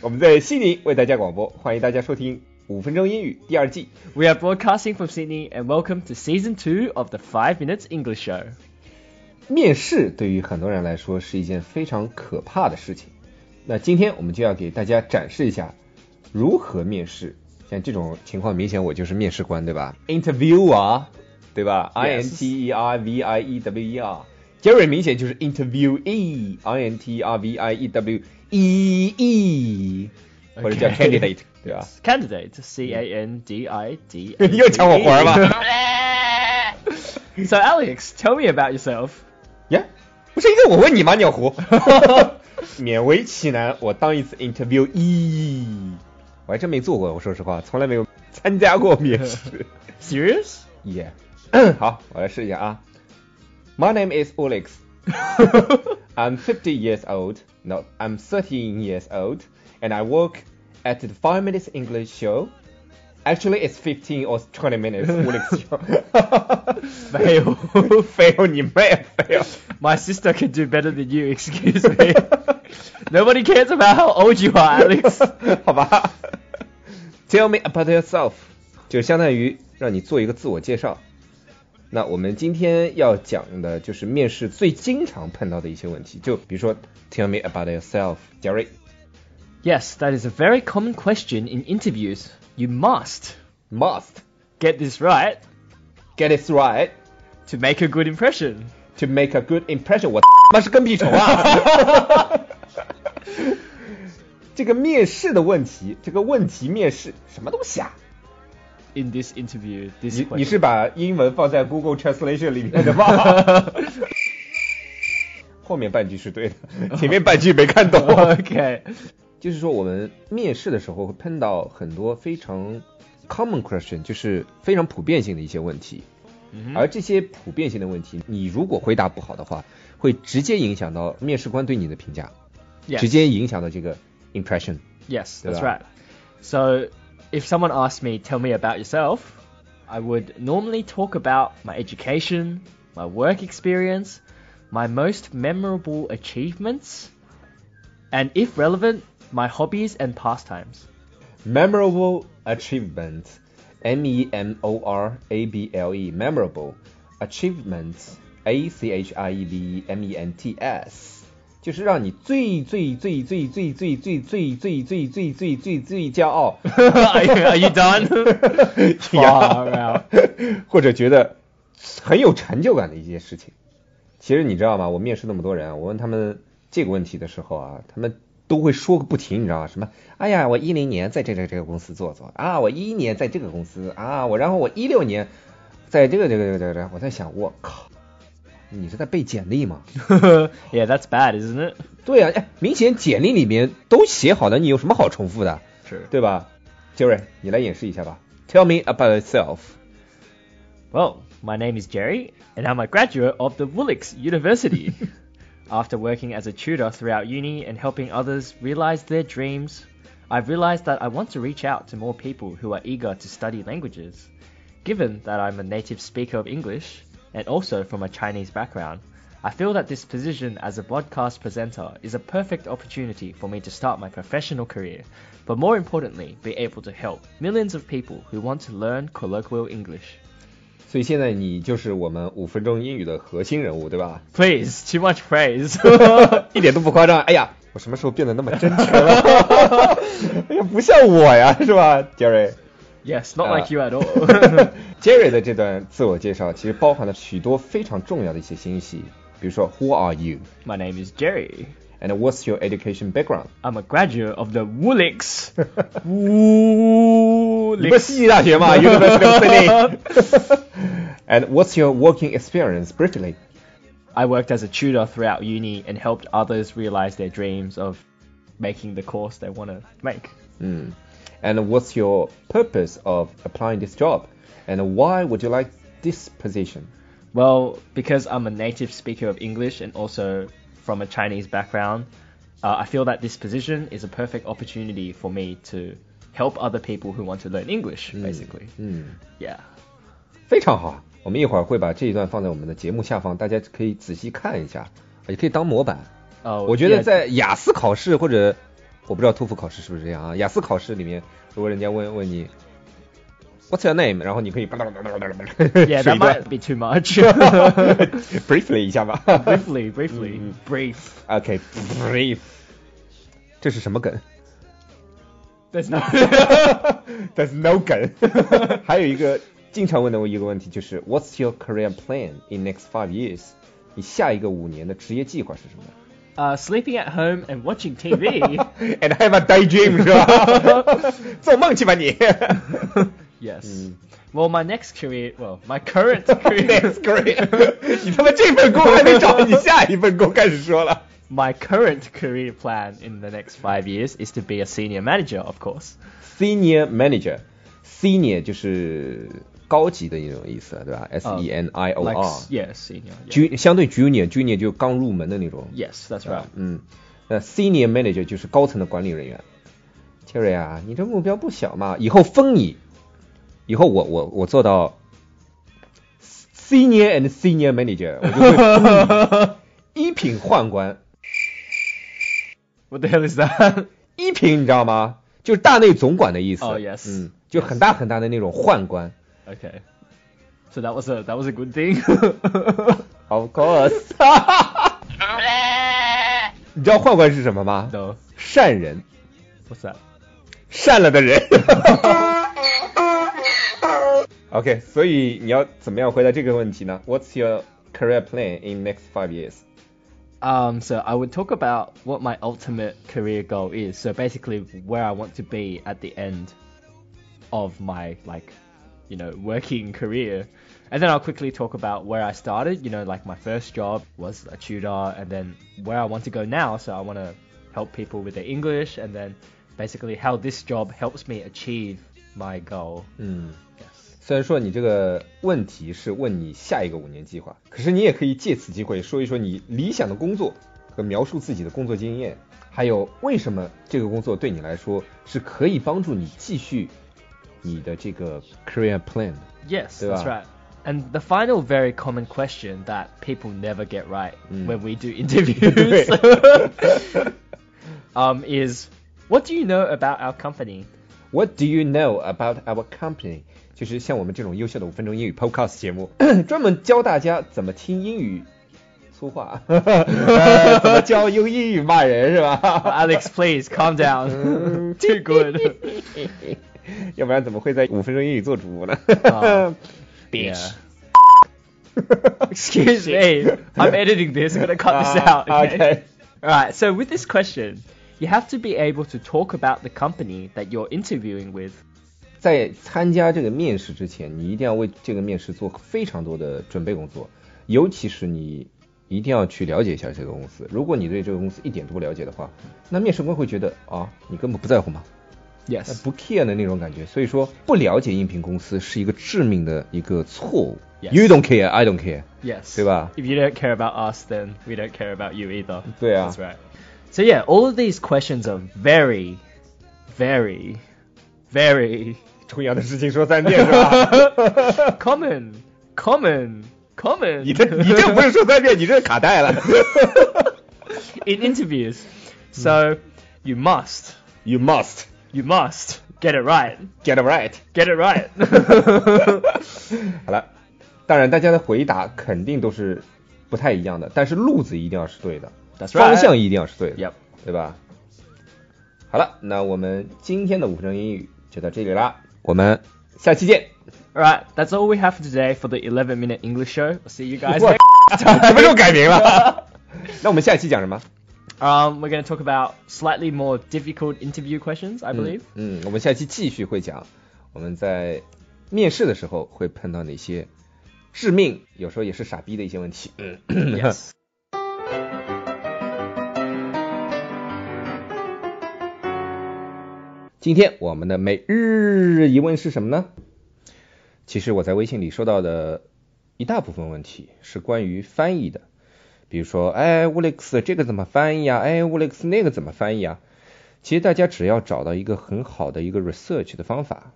我们在悉尼为大家广播，欢迎大家收听五分钟英语第二季。We are broadcasting from Sydney and welcome to season two of the Five Minutes English Show. 面试对于很多人来说是一件非常可怕的事情。那今天我们就要给大家展示一下如何面试。像这种情况，明显我就是面试官，对吧？Interviewer，对吧？I N T E R V I E W E R。杰瑞明显就是 interviewee，I N T E R V I E W E E，或者叫 Okay. candidate，对吧？ Candidate. C A N D I D. 又抢我活儿吧？ So Alex, tell me about yourself. 呀，不是应该我问你吗，鸟壶？勉为其难，我当一次 interviewee，我还真没做过，我说实话，从来没有参加过面试。 Serious? Yeah，好，我来试一下啊。 My name is Alex. I'm 50 years old. No, I'm 13 years old, and I work at the Five Minutes English Show. Actually, it's 15 or 20 minutes Alex show. Fail. fail 你妹，fail。 My sister can do better than you, excuse me. Nobody cares about how old you are, Alex. 好吧。Tell me about yourself，就相当于让你做一个自我介绍。 那我们今天要讲的就是面试最经常碰到的一些问题，就比如说 Tell me about yourself，杰瑞 Yes, that is a very common question in interviews. You must must get this right get it right to make a good impression. to make a good impression 我。妈是跟屁虫啊！这个面试的问题，这个问题面试什么东西啊？ In this interview, this 你 question. 你是把英文放在 Google Translation 里面的吧？后面半句是对的，前面半句没看懂。 okay. 就是说，我们面试的时候会碰到很多非常 common question，就是非常普遍性的一些问题。而这些普遍性的问题，你如果回答不好的话，会直接影响到面试官对你的评价 Yes. 直接影响到这个 impression。 Yes, Yeah. that's right. So, if someone asked me, tell me about yourself, I would normally talk about my education, my work experience, my most memorable achievements, and if relevant, my hobbies and pastimes. memorable achievement, M E M O R A B L E, memorable achievements, A C H I E V E M E N T S，就是让你最最最最最最最最最最最最最最骄傲。are, you, done? Out. 或者觉得很有成就感的一件事情。其实你知道吗？我面试那么多人啊，我问他们这个问题的时候啊，他们都会说个不停，你知道吗？什么？哎呀，我一零年在这个这个公司做做啊，我一一年在这个公司啊，我然后我一六年在这个这个这个这个这个，我在想，我靠，你是在背简历吗？ yeah, that's bad, isn't it? 对啊，哎，明显简历里面都写好的，你有什么好重复的？ True. 对吧？杰瑞，你来演示一下吧。Tell me about yourself. Well, my name is Jerry, and I'm a graduate of the Woolwich University. After working as a tutor throughout uni and helping others realize their dreams, I've realized that I want to reach out to more people who are eager to study languages. Given that I'm a native speaker of English and also from a Chinese background, I feel that this position as a broadcast presenter is a perfect opportunity for me to start my professional career, but more importantly, be able to help millions of people who want to learn colloquial English. 所以现在你就是我们五分钟英语的核心人物，对吧？ Please, too much praise. 一点都不夸张。哎呀，我什么时候变得那么真诚了？哎呀，不像我呀，是吧，杰瑞？ yes, not Uh, like you at all. 杰瑞的这段自我介绍其实包含了许多非常重要的一些信息，比如说 Who are you My name is Jerry. and what's your education background？ I'm a graduate of the Woolwich. 你不是悉尼大学吗？University of Sydney。and what's your working experience briefly？ I worked as a tutor throughout uni and helped others realize their dreams of making the course they want to make. 嗯 ，And what's your purpose of applying this job? And why would you like this position? Well, because I'm a native speaker of English and also from a Chinese background, uh, I feel that this position is a perfect opportunity for me to help other people who want to learn English, basically. 嗯， Yeah. 非常好。我们一会儿会把这一段放在我们的节目下方，大家可以仔细看一下，也可以当模板。 Oh, 我觉得 yeah, 在雅思考试或者 我不知道托福考试是不是这样啊？雅思考试里面，如果人家问问你 What's your name，然后你可以 yeah, 说 that 一段 might be too much. briefly 一下吧。briefly, briefly, brief. OK brief，这是什么梗 There's no.？There's no 梗。还有一个经常问的一个问题就是 What's your career plan in next five years？你下一个五年的职业计划是什么 uh, sleeping at home and watching TV. ？And have a daydream 是吧？做梦去吧你。 yes. Well, my next career, well, my current career, Next career，你他妈这份工还没找，你下一份工开始说了。 my current career plan in the next five years is to be a senior manager, of course. Senior manager，senior 就是 高级的一种意思，对吧？S E N I O Like, R。yeah, senior. 相对 junior，junior 就刚入门的那种。yes, that's right. 嗯，那 senior manager 就是高层的管理人员。Terry 啊，你这目标不小嘛，以后封你，以后我我我做到 senior and senior manager，我就会一品宦官。What the hell is that? 一品你知道吗？就是大内总管的意思。哦，yes 嗯，就很大很大的那种宦官。okay. So that was a that was a good thing. Of course 。你知道宦官是什么吗？ no. 善人， What's that? 善了的人。OK，所以你要怎么样回答这个问题呢？What's your career plan in next five years？ Um, so I would talk about what my ultimate career goal is. So basically, where I want to be at the end of my like, you know, working career, and then I'll quickly talk about where I started. You know, like my first job was a tutor, and then where I want to go now. So I want to help people with their English, and then basically how this job helps me achieve my goal. 嗯， Yes. 虽然说你这个问题是问你下一个五年计划，可是你也可以借此机会说一说你理想的工作和描述自己的工作经验，还有为什么这个工作对你来说是可以帮助你继续 你的这个 career plan 的。 Yes, Yeah. that's right. And the final very common question that people never get right Mm. when we do interviews um, is what do you know about our company? What do you know about our company？就是像我们这种优秀的五分钟英语 podcast 节目，专门教大家怎么听英语粗话，呃怎么教用英语骂人是吧 Alex, please calm down. Too good. 要不然怎么会在五分钟英语做主播呢啊 Bitch Excuse me. I'm editing this. I'm gonna cut this Ah, out. Okay. okay. Alright, so with this question, you have to be able to talk about the company that you're interviewing with. 在参加这个面试之前，你一定要为这个面试做非常多的准备工作，尤其是你一定要去了解一下这个公司。如果你对这个公司一点都不了解的话，那面试官会觉得啊，你根本不在乎嘛，Yes. 不 care 的那种感觉。所以说，不了解应聘公司是一个致命的一个错误。 Yes. You don't care, I don't care。 Yes. 对吧？ If you don't care about us, then we don't care about you either. 对啊 That's right. So yeah, all of these questions are very, very, very 同样的事情说三遍是吧？ common, common, common 你这你这不是说三遍，你这是卡带了。 in interviews. So you must, You must You must get it right. get it right。Get it right. 好了，当然大家的回答肯定都是不太一样的，但是路子一定要是对的 That's right. 方向一定要是对的 Yep. 对吧？好了，那我们今天的五分钟英语就到这里啦，我们下期见。Alright, that's all we have for today for the 11 minute English show. See you guys 哇 next 什么时候改名了？那我们下期讲什么？Um, we're going to talk about slightly more difficult interview questions, I believe. 嗯，我们下期继续会讲我们在面试的时候会碰到哪些致命，有时候也是傻逼的一些问题。嗯 Yes. 今天我们的每日一问是什么呢？其实我在微信里收到的一大部分问题是关于翻译的，比如说，哎，Wolix 这个怎么翻译啊？哎，Wolix 那个怎么翻译啊？其实大家只要找到一个很好的一个 research 的方法，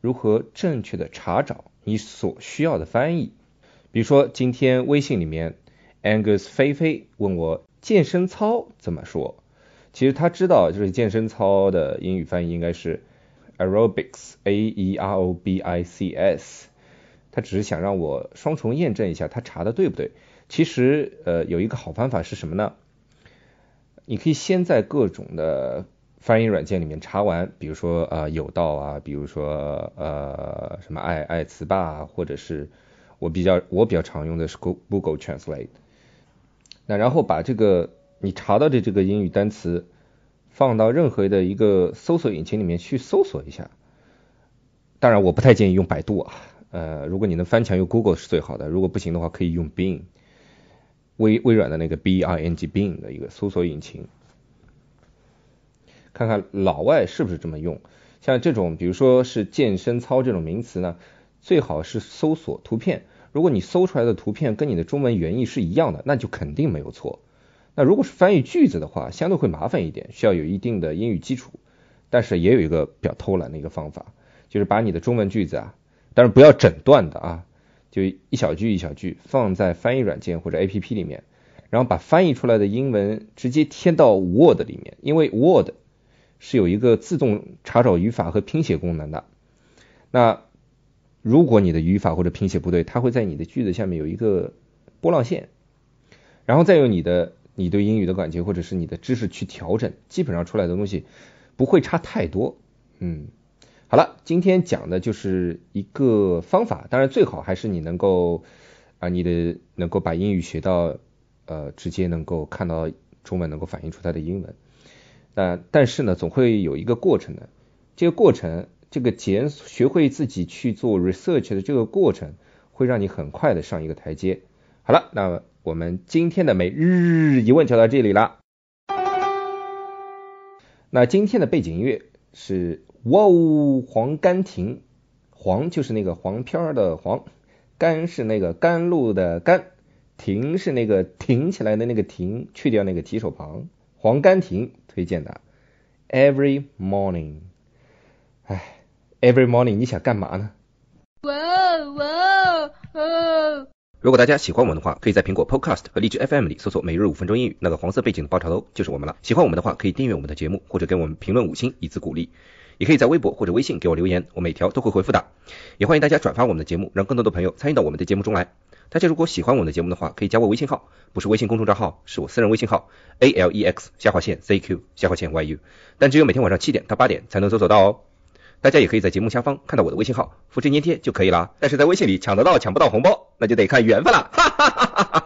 如何正确的查找你所需要的翻译。比如说今天微信里面 Angus 菲菲问我健身操怎么说，其实他知道就是健身操的英语翻译应该是 aerobics a e r o b i c s，他只是想让我双重验证一下他查的对不对。其实呃有一个好方法是什么呢？你可以先在各种的翻译软件里面查完，比如说呃有道啊，比如说呃什么爱爱词霸，或者是我比较我比较常用的是 Go- Google Translate。那然后把这个你查到的这个英语单词放到任何的一个搜索引擎里面去搜索一下。当然，我不太建议用百度啊，呃，如果你能翻墙用 Google 是最好的，如果不行的话，可以用 Bing，微微软的那个 B I N G Bing 的一个搜索引擎，看看老外是不是这么用。像这种，比如说是健身操这种名词呢，最好是搜索图片。如果你搜出来的图片跟你的中文原意是一样的，那就肯定没有错。那如果是翻译句子的话，相对会麻烦一点，需要有一定的英语基础。但是也有一个比较偷懒的一个方法，就是把你的中文句子啊，当然不要整段的啊，就一小句一小句放在翻译软件或者 APP 里面，然后把翻译出来的英文直接贴到 Word 里面，因为 Word 是有一个自动查找语法和拼写功能的。那如果你的语法或者拼写不对，它会在你的句子下面有一个波浪线，然后再用你的你对英语的感觉或者是你的知识去调整，基本上出来的东西不会差太多。嗯，好了，今天讲的就是一个方法，当然最好还是你能够啊，你的能够把英语学到呃，直接能够看到中文能够反映出它的英文。那但是呢，总会有一个过程的，这个过程。这个检学会自己去做 research 的这个过程，会让你很快的上一个台阶。好了，那我们今天的每日一问就到这里了。那今天的背景音乐是哇哦黄甘亭，黄就是那个黄片儿的黄，甘是那个甘露的甘，亭是那个挺起来的那个亭，去掉那个提手旁，黄甘亭推荐的。Every morning，哎。Every morning，你想干嘛呢？哇哦哇哦哦！如果大家喜欢我们的话，可以在苹果 Podcast 和荔枝 FM 里搜索“每日五分钟英语”，那个黄色背景的爆炒头就是我们了。喜欢我们的话，可以订阅我们的节目，或者给我们评论五星以资鼓励。也可以在微博或者微信给我留言，我每条都会回复的。也欢迎大家转发我们的节目，让更多的朋友参与到我们的节目中来。大家如果喜欢我们的节目的话，可以加我微信号，不是微信公众账号，是我私人微信号 a l e x 下划线 z q 下划线 y u，但只有每天晚上七点到八点才能搜索到哦。大家也可以在节目下方看到我的微信号，复制粘贴就可以了。但是在微信里抢得到抢不到红包，那就得看缘分了。哈哈哈哈哈